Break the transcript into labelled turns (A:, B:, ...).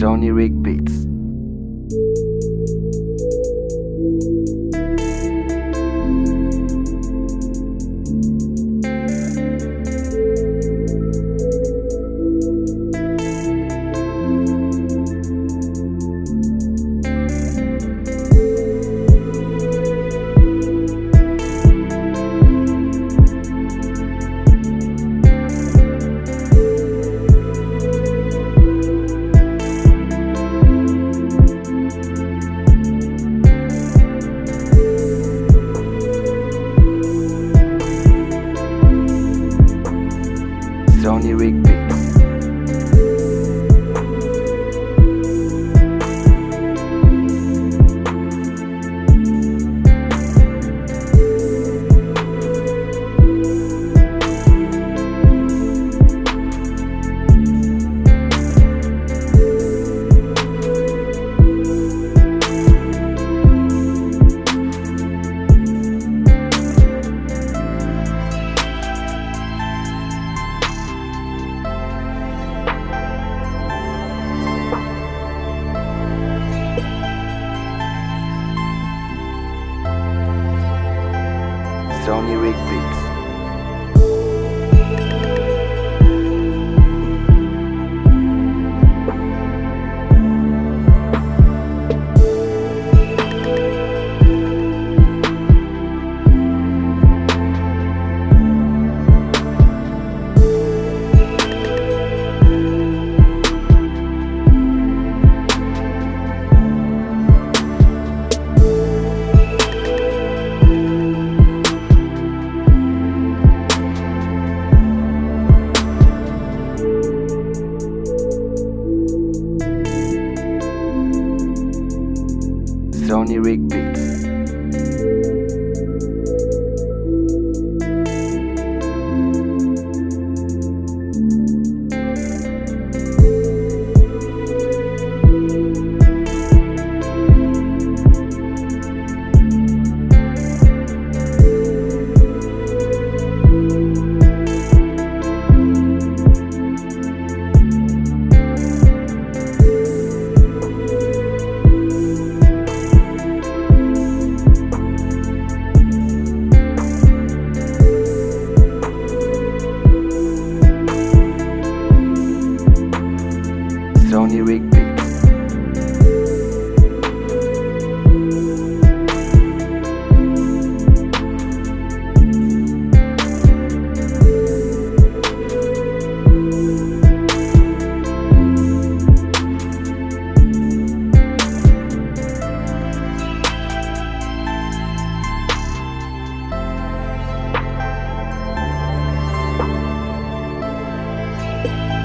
A: Sony Rig Beats. Sony Rig Sony Rig Beats. Bye.